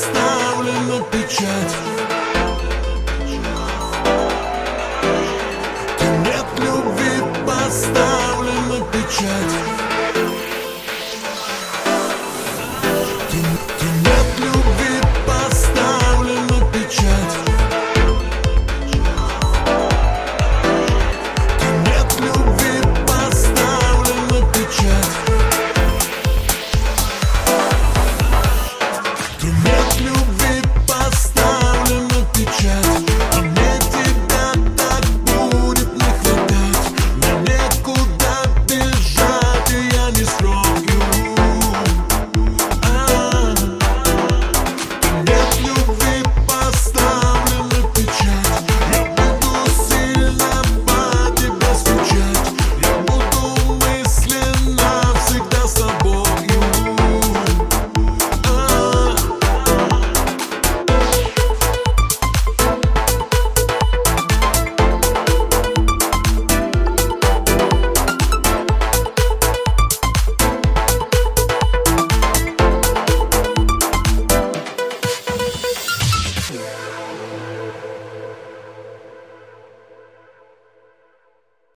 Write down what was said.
поставлена печать. Ты нет любви, поставлена печать.